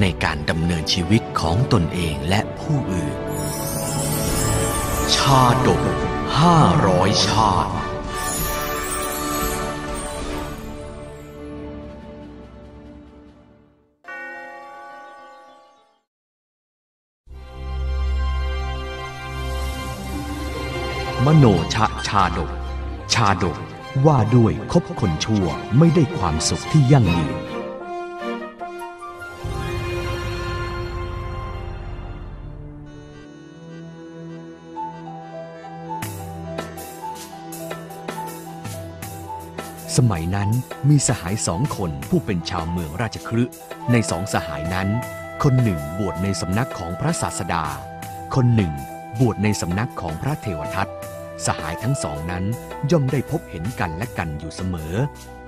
ในการดำเนินชีวิตของตนเองและผู้อื่น ชาดกห้าร้อยชาติมโนชะชาดก ชาดกว่าด้วยคบคนชั่วไม่ได้ความสุขที่ยั่งยืน สมัยนั้นมีสหายสองคนผู้เป็นชาวเมืองราชคฤห์ในสองสหายนั้น คนหนึ่งบวชในสำนักของพระศาสดา คนหนึ่งบวชในสำนักของพระเทวทัตสหายทั้งสองนั้นย่อมได้พบเห็นกันและกันอยู่เสมอ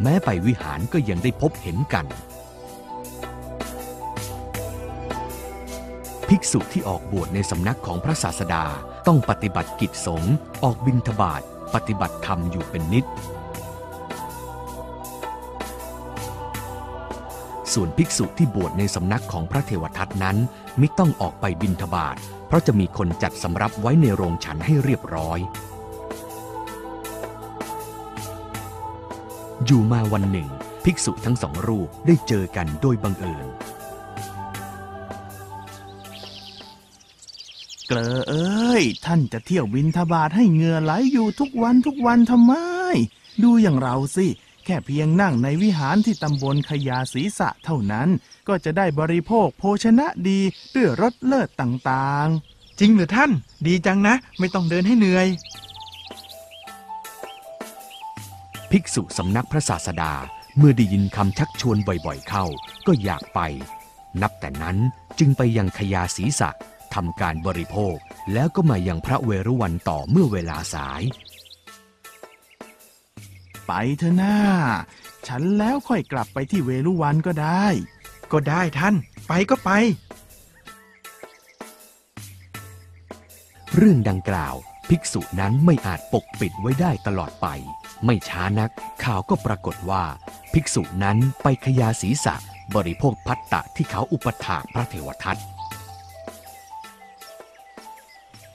แม้ไปวิหารก็ยังได้พบเห็นกัน ภิกษุที่ออกบวชในสำนักของพระศาสดาต้องปฏิบัติกิจสงฆ์ออกบิณฑบาตปฏิบัติธรรมอยู่เป็นนิด ส่วนภิกษุที่บวชในสำนักของพระเทวทัตนั้น มิต้องออกไปบิณฑบาตเพราะจะมีคนจัดสำรับไว้ในโรงฉันให้เรียบร้อย อยู่มาวันหนึ่ง ภิกษุทั้งสองรูปได้เจอกันโดยบังเอิญเกลอเอ้ย ท่านจะเที่ยวบินทบาทให้เหงื่อไหลอยู่ทุกวันทุกวันทำไม ดูอย่างเราสิ แค่เพียงนั่งในวิหารที่ตำบลขยาศีสะเท่านั้น ก็จะได้บริโภคโภชนะดีด้วยรสเลิศต่างจริงหรือท่าน ดีจังนะ ไม่ต้องเดินให้เหนื่อย ภิกษุสำนักพระศาสดาเมื่อได้ยินคำชักชวนบ่อยๆเข้า ก็อยากไป นับแต่นั้นจึงไปยังขยาศีสะทำการบริโภคแล้วก็มายังพระเวรุวันต่อเมื่อเวลาสายๆ ไปเถอะหน้า ฉันแล้วค่อยกลับไปที่เวลุวันก็ได้ ก็ได้ท่าน ไปก็ไป เรื่องดังกล่าว ภิกษุนั้นไม่อาจปกปิดไว้ได้ตลอดไป ไม่ช้านัก ข่าวก็ปรากฏว่า ภิกษุนั้นไปขยาศีสะบริโภคพัตตะที่เขาอุปถากพระเทวทัต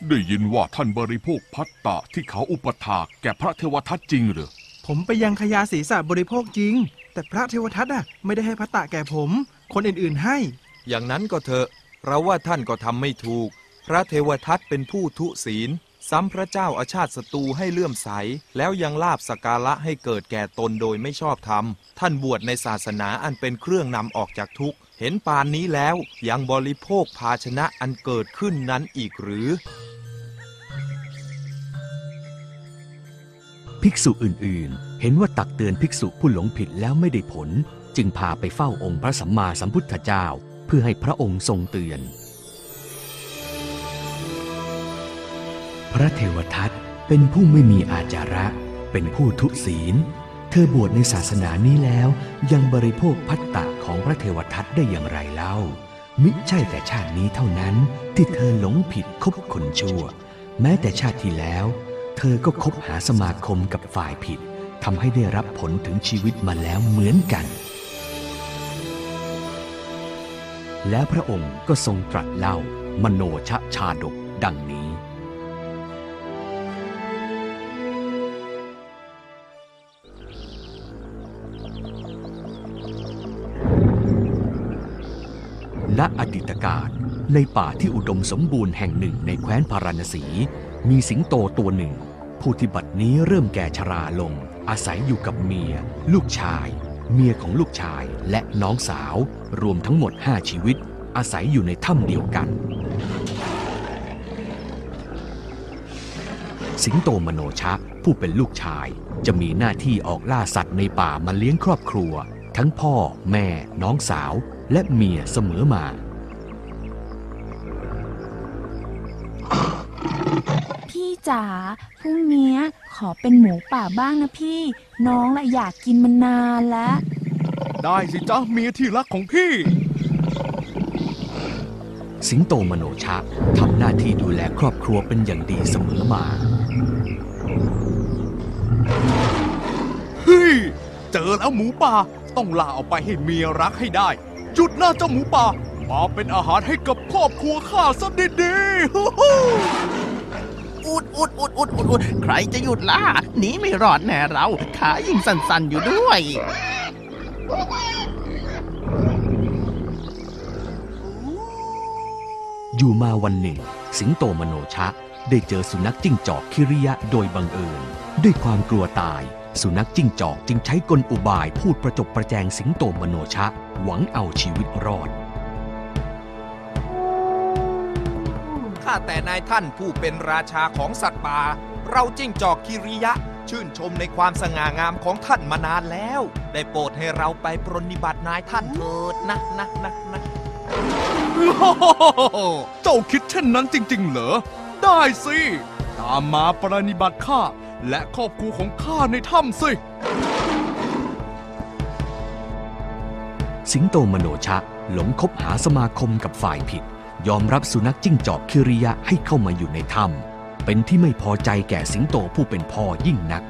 ได้ยินว่าท่านบริโภคพัตตะที่เขาอุปถากแก่พระเทวทัตจริงหรือ ผมไปยังขยาศีรษะบริโภคจริง แต่พระเทวทัตอะไม่ได้ให้พระตะแก่ผม คนอื่นๆให้ อย่างนั้นก็เถอะ เราว่าท่านก็ทำไม่ถูก พระเทวทัตเป็นผู้ทุศีล ซ้ำพระเจ้าอาชาติศัตรูให้เลื่อมใส แล้วยังลาบสกการะให้เกิดแก่ตนโดยไม่ชอบธรรม ท่านบวชในศาสนาอันเป็นเครื่องนำออกจากทุกข์ เห็นปานนี้แล้วยังบริโภคภาชนะอันเกิดขึ้นนั้นอีกหรือ ภิกษุอื่นๆ เห็นว่าตักเตือนภิกษุผู้หลงผิดแล้วไม่ได้ผล จึงพาไปเฝ้าองค์พระสัมมาสัมพุทธเจ้า เพื่อให้พระองค์ทรงเตือน พระเทวทัตเป็นผู้ไม่มีอาจาระ เป็นผู้ทุศีล เธอบวชในศาสนานี้แล้วยังบริโภคพัตตะของพระเทวทัตได้อย่างไรเล่า มิใช่แต่ชาตินี้เท่านั้นที่เธอหลงผิดคบคนชั่ว แม้แต่ชาติที่แล้ว เธอก็คบหาสมาคมกับฝ่ายผิดทำให้ได้รับผลถึงชีวิตมาแล้วเหมือนกัน แล้วพระองค์ก็ทรงตรัสเล่ามโนชะชาดกดังนี้ ณอดีตการในป่าที่อุดมสมบูรณ์แห่งหนึ่งในแคว้นพาราณสี มีสิงโตตัวหนึ่ง ผู้ที่บัดนี้เริ่มแก่ชราลง อาศัยอยู่กับเมีย ลูกชาย เมียของลูกชายและน้องสาว รวมทั้งหมดห้าชีวิต อาศัยอยู่ในถ้ำเดียวกัน สิงโตมโนชะผู้เป็นลูกชาย จะมีหน้าที่ออกล่าสัตว์ในป่ามาเลี้ยงครอบครัว ทั้งพ่อ แม่ น้องสาว และเมียเสมอมา จ๋าพรุ่งเนี้ยขอเป็นหมูป่าบ้างนะพี่ น้องละอยากกินมันนานแล้ว ได้สิจ๊ะเมียที่รักของพี่ สิงโตมโนชะทำหน้าที่ดูแลครอบครัวเป็นอย่างดีเสมอมาเฮ้ยเจอแล้วหมูป่าต้องล่าเอาไปให้เมียรักให้ได้หยุดนะเจ้าหมูป่ามาเป็นอาหารให้กับครอบครัวข้าซะดีๆฮู้ฮู้ อุดอุดอุดอุดอุดอุดใครจะหยุดล่ะหนีไม่รอดแน่เราขายิ่งสั่นๆอยู่ด้วยอยู่มาวันหนึ่ง สิงโตมโนชะ ได้เจอสุนัขจิ้งจอกคิริยะโดยบังเอิญ ด้วยความกลัวตาย สุนัขจิ้งจอกจึงใช้กลอุบายพูดประจบประแจงสิงโตมโนชะ หวังเอาชีวิตรอด ข้าแต่นายท่านผู้เป็นราชาของสัตว์ป่า เราจิ้งจอกคิริยะ ชื่นชมในความสง่างามของท่านมานานแล้ว ได้โปรดให้เราไปปรนนิบัตินายท่านเถิดนะนะนะนะเจ้าคิดเช่นนั้นจริง ๆ เหรอ ได้สิ ตามมาปรนนิบัติข้า และครอบครัวของข้าในถ้ำสิ สิงโตมโนชะ หลงคบหาสมาคมกับฝ่ายผิด ยอมรับสุนัขจิ้งจอกคิริยะให้เข้ามาอยู่ในถ้ำเป็นที่ไม่พอใจแก่สิงโตผู้เป็นพ่อยิ่งนัก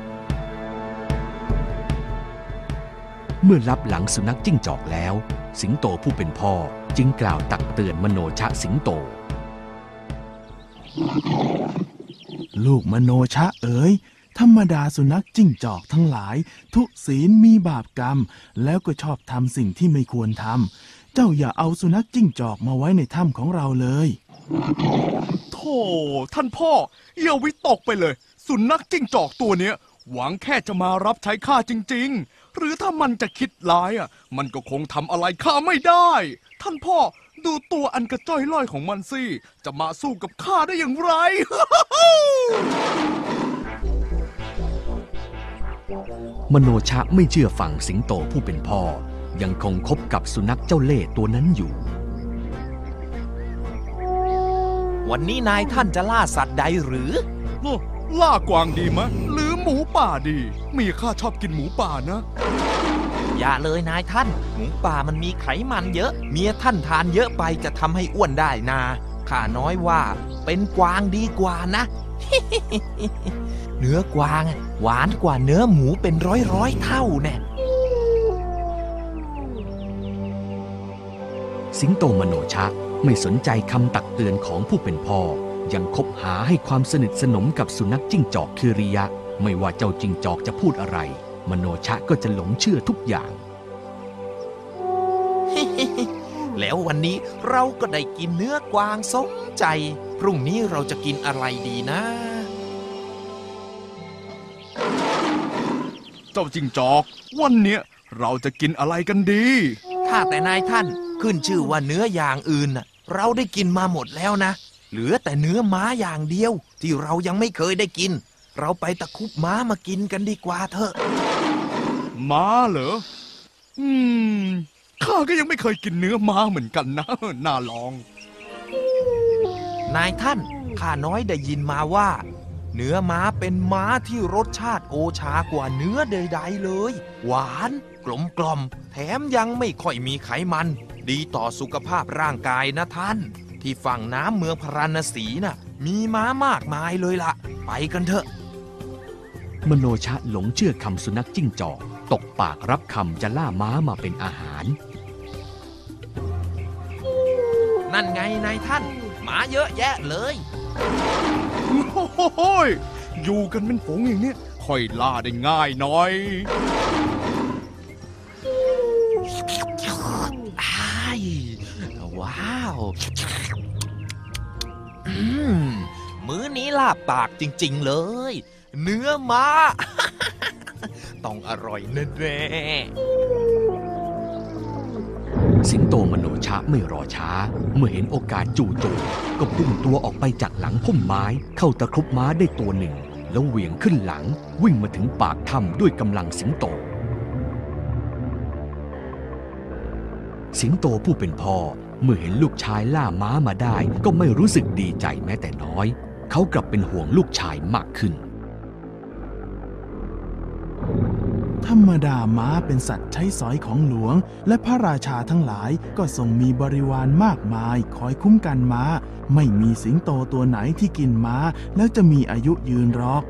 เมื่อรับหลังสุนัขจิ้งจอกแล้ว สิงโตผู้เป็นพ่อจึงกล่าวตักเตือนมโนชะสิงโต ลูกมโนชะเอ๋ยธรรมดาสุนัขจิ้งจอกทั้งหลาย ทุศีลมีบาปกรรม แล้วก็ชอบทำสิ่งที่ไม่ควรทำ เจ้าอย่าเอาสุนัขจิ้งจอกมาไว้ในถ้ำของเราเลย โธ่ท่านพ่ออย่าวิตกไปเลย สุนัขจิ้งจอกตัวเนี้ย หวังแค่จะมารับใช้ข้าจริง ๆ หรือถ้ามันจะคิดร้ายอะ มันก็คงทำอะไรข้าไม่ได้ ท่านพ่อดูตัวอันกระจ้อยล่อยของมันสิ จะมาสู้กับข้าได้อย่างไร มโนชะไม่เชื่อฟังสิงโตผู้เป็นพ่อ ยังคงคบกับสุนัขเจ้าเล่ห์ตัวนั้นอยู่ วันนี้นายท่านจะล่าสัตว์ใดหรือล่ากวางดีมะ หรือหมูป่าดีเมียข้าชอบกินหมูป่านะ อย่าเลยนายท่าน หมูป่ามันมีไขมันเยอะ เมียท่านทานเยอะไปจะทำให้อ้วนได้นาข้าน้อยว่า เป็นกวางดีกว่านะ เนื้อกวางอะหวานกว่าเนื้อหมูเป็นร้อยร้อยๆเท่าแน่ สิงโตมโนชะไม่สนใจคำตักเตือนของผู้เป็นพ่อ ยังคบหาให้ความสนิทสนมกับสุนัขจิ้งจอกคิริยะ ไม่ว่าเจ้าจิ้งจอกจะพูดอะไร มโนชะก็จะหลงเชื่อทุกอย่าง แล้ววันนี้เราก็ได้กินเนื้อกวางสมใจ พรุ่งนี้เราจะกินอะไรดีนะ เจ้าจิงจอก วันเนี้ยเราจะกินอะไรกันดีถ้าแต่นายท่าน ขึ้นชื่อว่าเนื้ออย่างอื่นน่ะเราได้กินมาหมดแล้วนะ เหลือแต่เนื้อม้าอย่างเดียว ที่เรายังไม่เคยได้กิน เราไปตะคุบม้ามากินกันดีกว่าเถอะ ม้าเหรอ อืม ข้าก็ยังไม่เคยกินเนื้อม้าเหมือนกันนะ น่าลอง นายท่าน ข้าน้อยได้ยินมาว่า เนื้อม้าเป็นม้าที่รสชาติโอชากว่าเนื้อใด ๆ เลย หวาน กลมกล่อมๆแถมยังไม่ค่อยมีไขมัน ดีต่อสุขภาพร่างกายนะท่าน ที่ฝั่งน้ำเมืองพาราณสีน่ะ มีม้ามากมายเลยล่ะ ไปกันเถอะ มโนชะหลงเชื่อคำสุนัขจิ้งจอกตกปากรับคำจะล่าม้ามาเป็นอาหาร นั่นไงนายท่าน หมาเยอะแยะเลยโอ้โหยอยู่กันเป็นฝูงอย่างเนี้ยค่อยล่าได้ง่ายหน่อย มื้อนี้ลาบปากจริง ๆ เลย เนื้อม้า ต้องอร่อยแน่สิงโตมโนชะไม่รอช้า เมื่อเห็นโอกาสจู่โจมก็พุ่งตัวออกไปจากหลังพุ่มไม้ เข้าตะครุบม้าได้ตัวหนึ่ง แล้วเหวี่ยงขึ้นหลัง วิ่งมาถึงปากถ้ำด้วยกำลังสิงโต สิงโตผู้เป็นพ่อ เมื่อเห็นลูกชายล่าม้ามาได้ ก็ไม่รู้สึกดีใจแม้แต่น้อย เขากลับเป็นห่วงลูกชายมากขึ้น ธรรมดาม้าเป็นสัตว์ใช้สอยของหลวง และพระราชาทั้งหลายก็ทรงมีบริวารมากมาย คอยคุ้มกันม้า ไม่มีสิงโตตัวไหนที่กินม้า แล้วจะมีอายุยืนรอก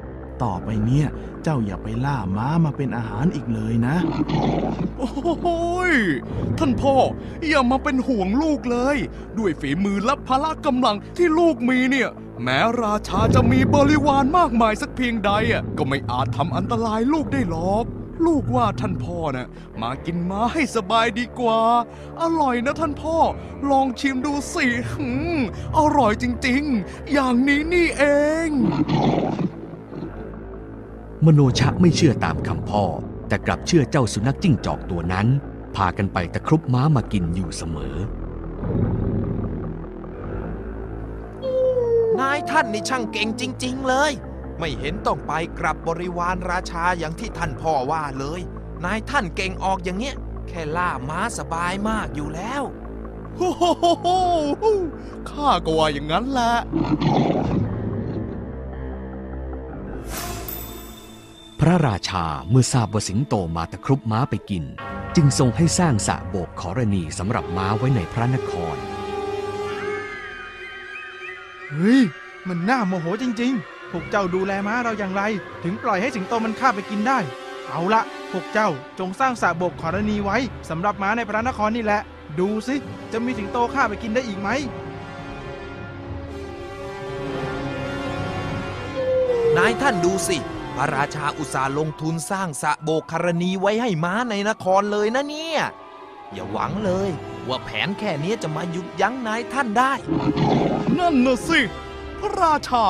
ต่อไปเนี่ย เจ้าอย่าไปล่าม้ามาเป็นอาหารอีกเลยนะ โอ้ย ท่านพ่อ อย่ามาเป็นห่วงลูกเลย ด้วยฝีมือและพละกำลังที่ลูกมีเนี่ย แม้ราชาจะมีบริวารมากมายสักเพียงใดอะก็ไม่อาจทำอันตรายลูกได้หรอกลูกว่าท่านพ่อน่ะมากินม้าให้สบายดีกว่า อร่อยนะท่านพ่อ ลองชิมดูสิอร่อยจริง ๆ อย่างนี้นี่เอง มโนชะไม่เชื่อตามคำพ่อ แต่กลับเชื่อเจ้าสุนัขจิ้งจอกตัวนั้น พากันไปตะครุบม้ามากินอยู่เสมอ นายท่านนี่ช่างเก่งจริง ๆ เลย ไม่เห็นต้องไปกลับบริวารราชาอย่างที่ท่านพ่อว่าเลย นายท่านเก่งออกอย่างเงี้ย แค่ล่าม้าสบายมากอยู่แล้วโอ้โหโหโหข้าก็ว่าอย่างนั้นแหละ ระราชาเมื่อทราบว่าสิงโตมาตะครุบม้าไปกิน จึงทรงให้สร้างสระโบกขอรณีสำหรับม้าไว้ในพระนคร เฮ้ย มันน่าโมโหจริงๆ พวกเจ้าดูแลม้าเราอย่างไร ถึงปล่อยให้สิงโตมันฆ่าไปกินได้ เอาละพวกเจ้าจงสร้างสระโบกขอรณีไว้สำหรับม้าในพระนครนี่แหละ ดูสิจะมีสิงโตฆ่าไปกินได้อีกไหมนายท่านดูสิ พระราชาอุตส่าห์ลงทุนสร้างสระโบกคารณีไว้ให้ม้าในนครเลยนะเนี่ย อย่าหวังเลย ว่าแผนแค่นี้จะมาหยุดยั้งนายท่านได้ นั่นน่ะสิ พระราชา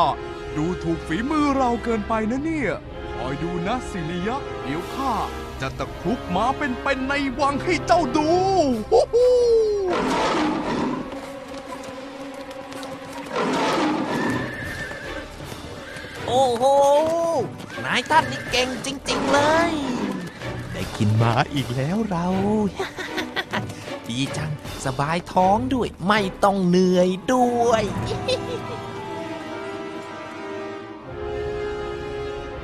ดูถูกฝีมือเราเกินไปนะเนี่ยคอยดูนะสิริยะเดี๋ยวข้าจะตะครุบม้าเป็นๆในวังให้เจ้าดูฮู้ฮู้โอ้โห นายท่านนี่เก่งจริง ๆ เลย ได้กินม้าอีกแล้วเรา ดีจัง สบายท้องด้วย ไม่ต้องเหนื่อยด้วย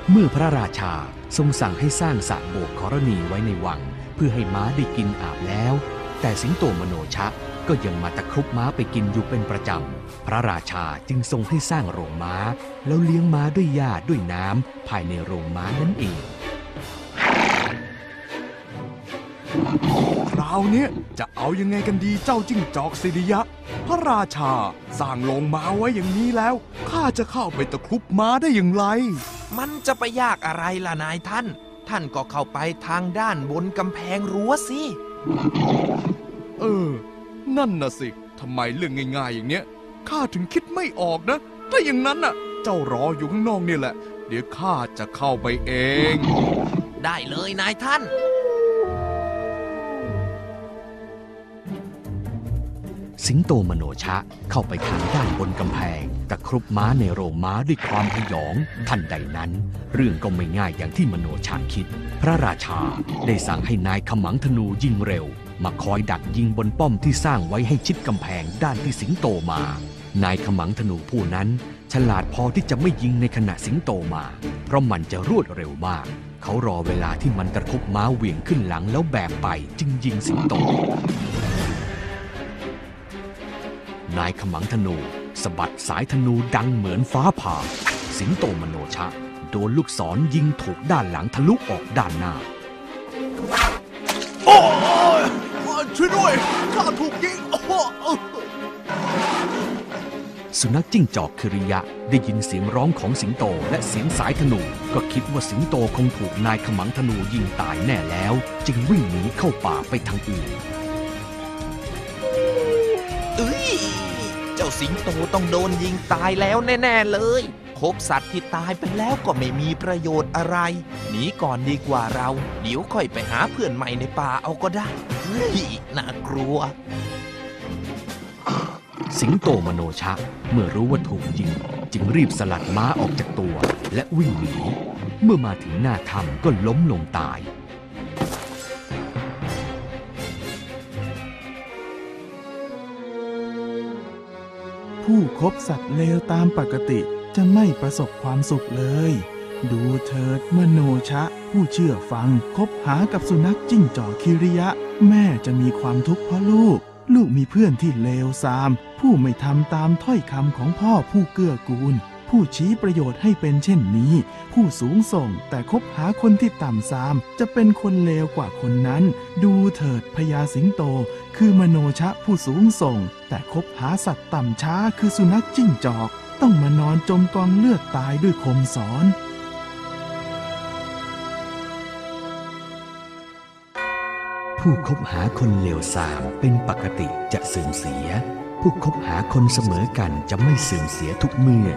เมื่อพระราชาทรงสั่งให้สร้างสระโบกขอรณีไว้ในวัง เพื่อให้ม้าได้กินอาบแล้ว แต่สิงโตมโนชะ ก็ยังมาตะครุบม้าไปกินอยู่เป็นประจำ พระราชาจึงทรงให้สร้างโรงม้า แล้วเลี้ยงม้าด้วยหญ้าด้วยน้ำภายในโรงม้านั่นเอง คราวเนี้ยจะเอายังไงกันดีเจ้าจิ้งจอกสิริยะ พระราชาสร้างโรงม้าไว้อย่างนี้แล้วข้าจะเข้าไปตะครุบม้าได้อย่างไร มันจะไปยากอะไรล่ะนายท่าน ท่านก็เข้าไปทางด้านบนกำแพงรั้วสิ เออ นั่นน่ะสิ ทำไมเรื่องง่ายๆอย่างเนี้ย ข้าถึงคิดไม่ออกนะ ถ้าอย่างนั้นน่ะ เจ้ารออยู่ข้างนอกนี่แหละ เดี๋ยวข้าจะเข้าไปเอง ได้เลยนายท่าน สิงโตมโนชะเข้าไปทางด้านบนกำแพง ตะครุบม้าในโรงม้าด้วยความพยอง ทันใดนั้น เรื่องก็ไม่ง่ายอย่างที่มโนชะคิด พระราชาได้สั่งให้นายขมังธนูยิงเร็ว มาคอยดักยิงบนป้อมที่สร้างไว้ให้ชิดกำแพงด้านที่สิงโตมา นายขมังธนูผู้นั้น ฉลาดพอที่จะไม่ยิงในขณะสิงโตมา เพราะมันจะรวดเร็วมาก เขารอเวลาที่มันตะครุบม้าเหวี่ยงขึ้นหลังแล้วแบกไปจึงยิงสิงโต นายขมังธนูสะบัดสายธนูดังเหมือนฟ้าผ่า สิงโตมโนชะ โดนลูกศรยิงถูกด้านหลังทะลุออกด้านหน้า สุนัขจิ้งจอกคิริยะ ได้ยินเสียงร้องของสิงโตและเสียงสายธนู ก็คิดว่าสิงโตคงถูกนายขมังธนูยิงตายแน่แล้ว จึงวิ่งหนีเข้าป่าไปทางอื่นเอ้ยเจ้าสิงโตต้องโดนยิงตายแล้วแน่ ๆ เลยคบสัตว์ที่ตายไปแล้วก็ไม่มีประโยชน์อะไร หนีก่อนดีกว่าเรา เดี๋ยวค่อยไปหาเพื่อนใหม่ในป่าเอาก็ได้เฮ้ยน่ากลัว สิงโตมโนชะ เมื่อรู้ว่าถูกยิง จึงรีบสลัดม้าออกจากตัว และวิ่งหนีเมื่อมาถึงหน้าถ้ำก็ล้มลงตาย ผู้คบสัตว์เลวตามปกติจะไม่ประสบความสุขเลย ดูเถิดมโนชะ ผู้เชื่อฟังคบหากับสุนัขจิ้งจอกคิริยะ แม่จะมีความทุกข์เพราะลูก ลูกมีเพื่อนที่เลวทราม ผู้ไม่ทำตามถ้อยคำของพ่อผู้เกื้อกูล ผู้ชี้ประโยชน์ให้เป็นเช่นนี้ ผู้สูงส่งแต่คบหาคนที่ต่ำทราม จะเป็นคนเลวกว่าคนนั้น ดูเถิดพญาสิงโต คือมโนชะผู้สูงส่ง แต่คบหาสัตว์ต่ำช้าคือสุนัขจิ้งจอก ต้องมานอนจมกองเลือดตายด้วยคมสอน ผู้คบหาคนเลวทรามเป็นปกติจะเสื่อมเสีย ผู้คบหาคนเสมอกันจะไม่เสื่อมเสียทุกเมื่อ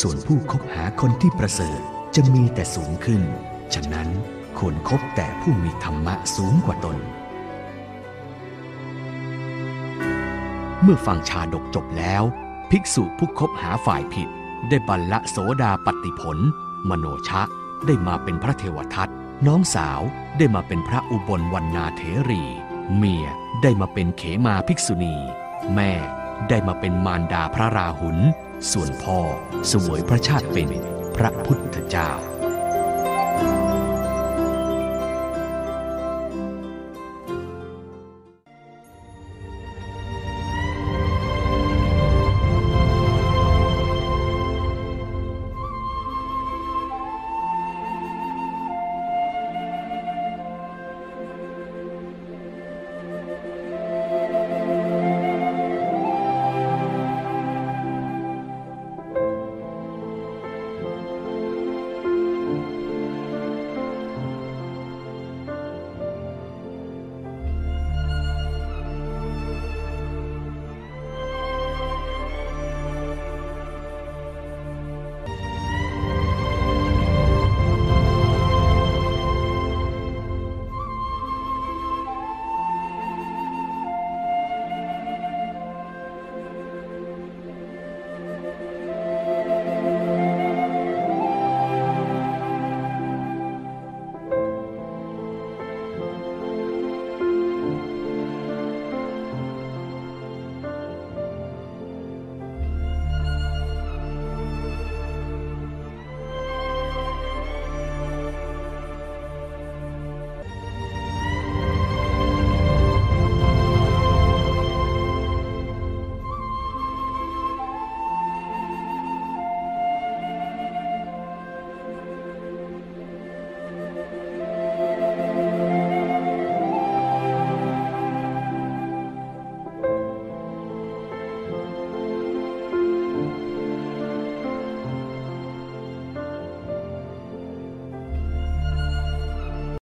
ส่วนผู้คบหาคนที่ประเสริฐจะมีแต่สูงขึ้น ฉะนั้นควรคบแต่ผู้มีธรรมะสูงกว่าตน เมื่อฟังชาดกจบแล้ว ภิกษุผู้คบหาฝ่ายผิด ได้บรรละโสดาปฏิผล มโนชะ ได้มาเป็นพระเทวทัตน้องสาว ได้มาเป็นพระอุบลวรรณาเถรี เมียได้มาเป็นเขมาภิกษุณี แม่ได้มาเป็นมารดาพระราหุล ส่วนพ่อสวยพระชาติเป็นพระพุทธเจ้า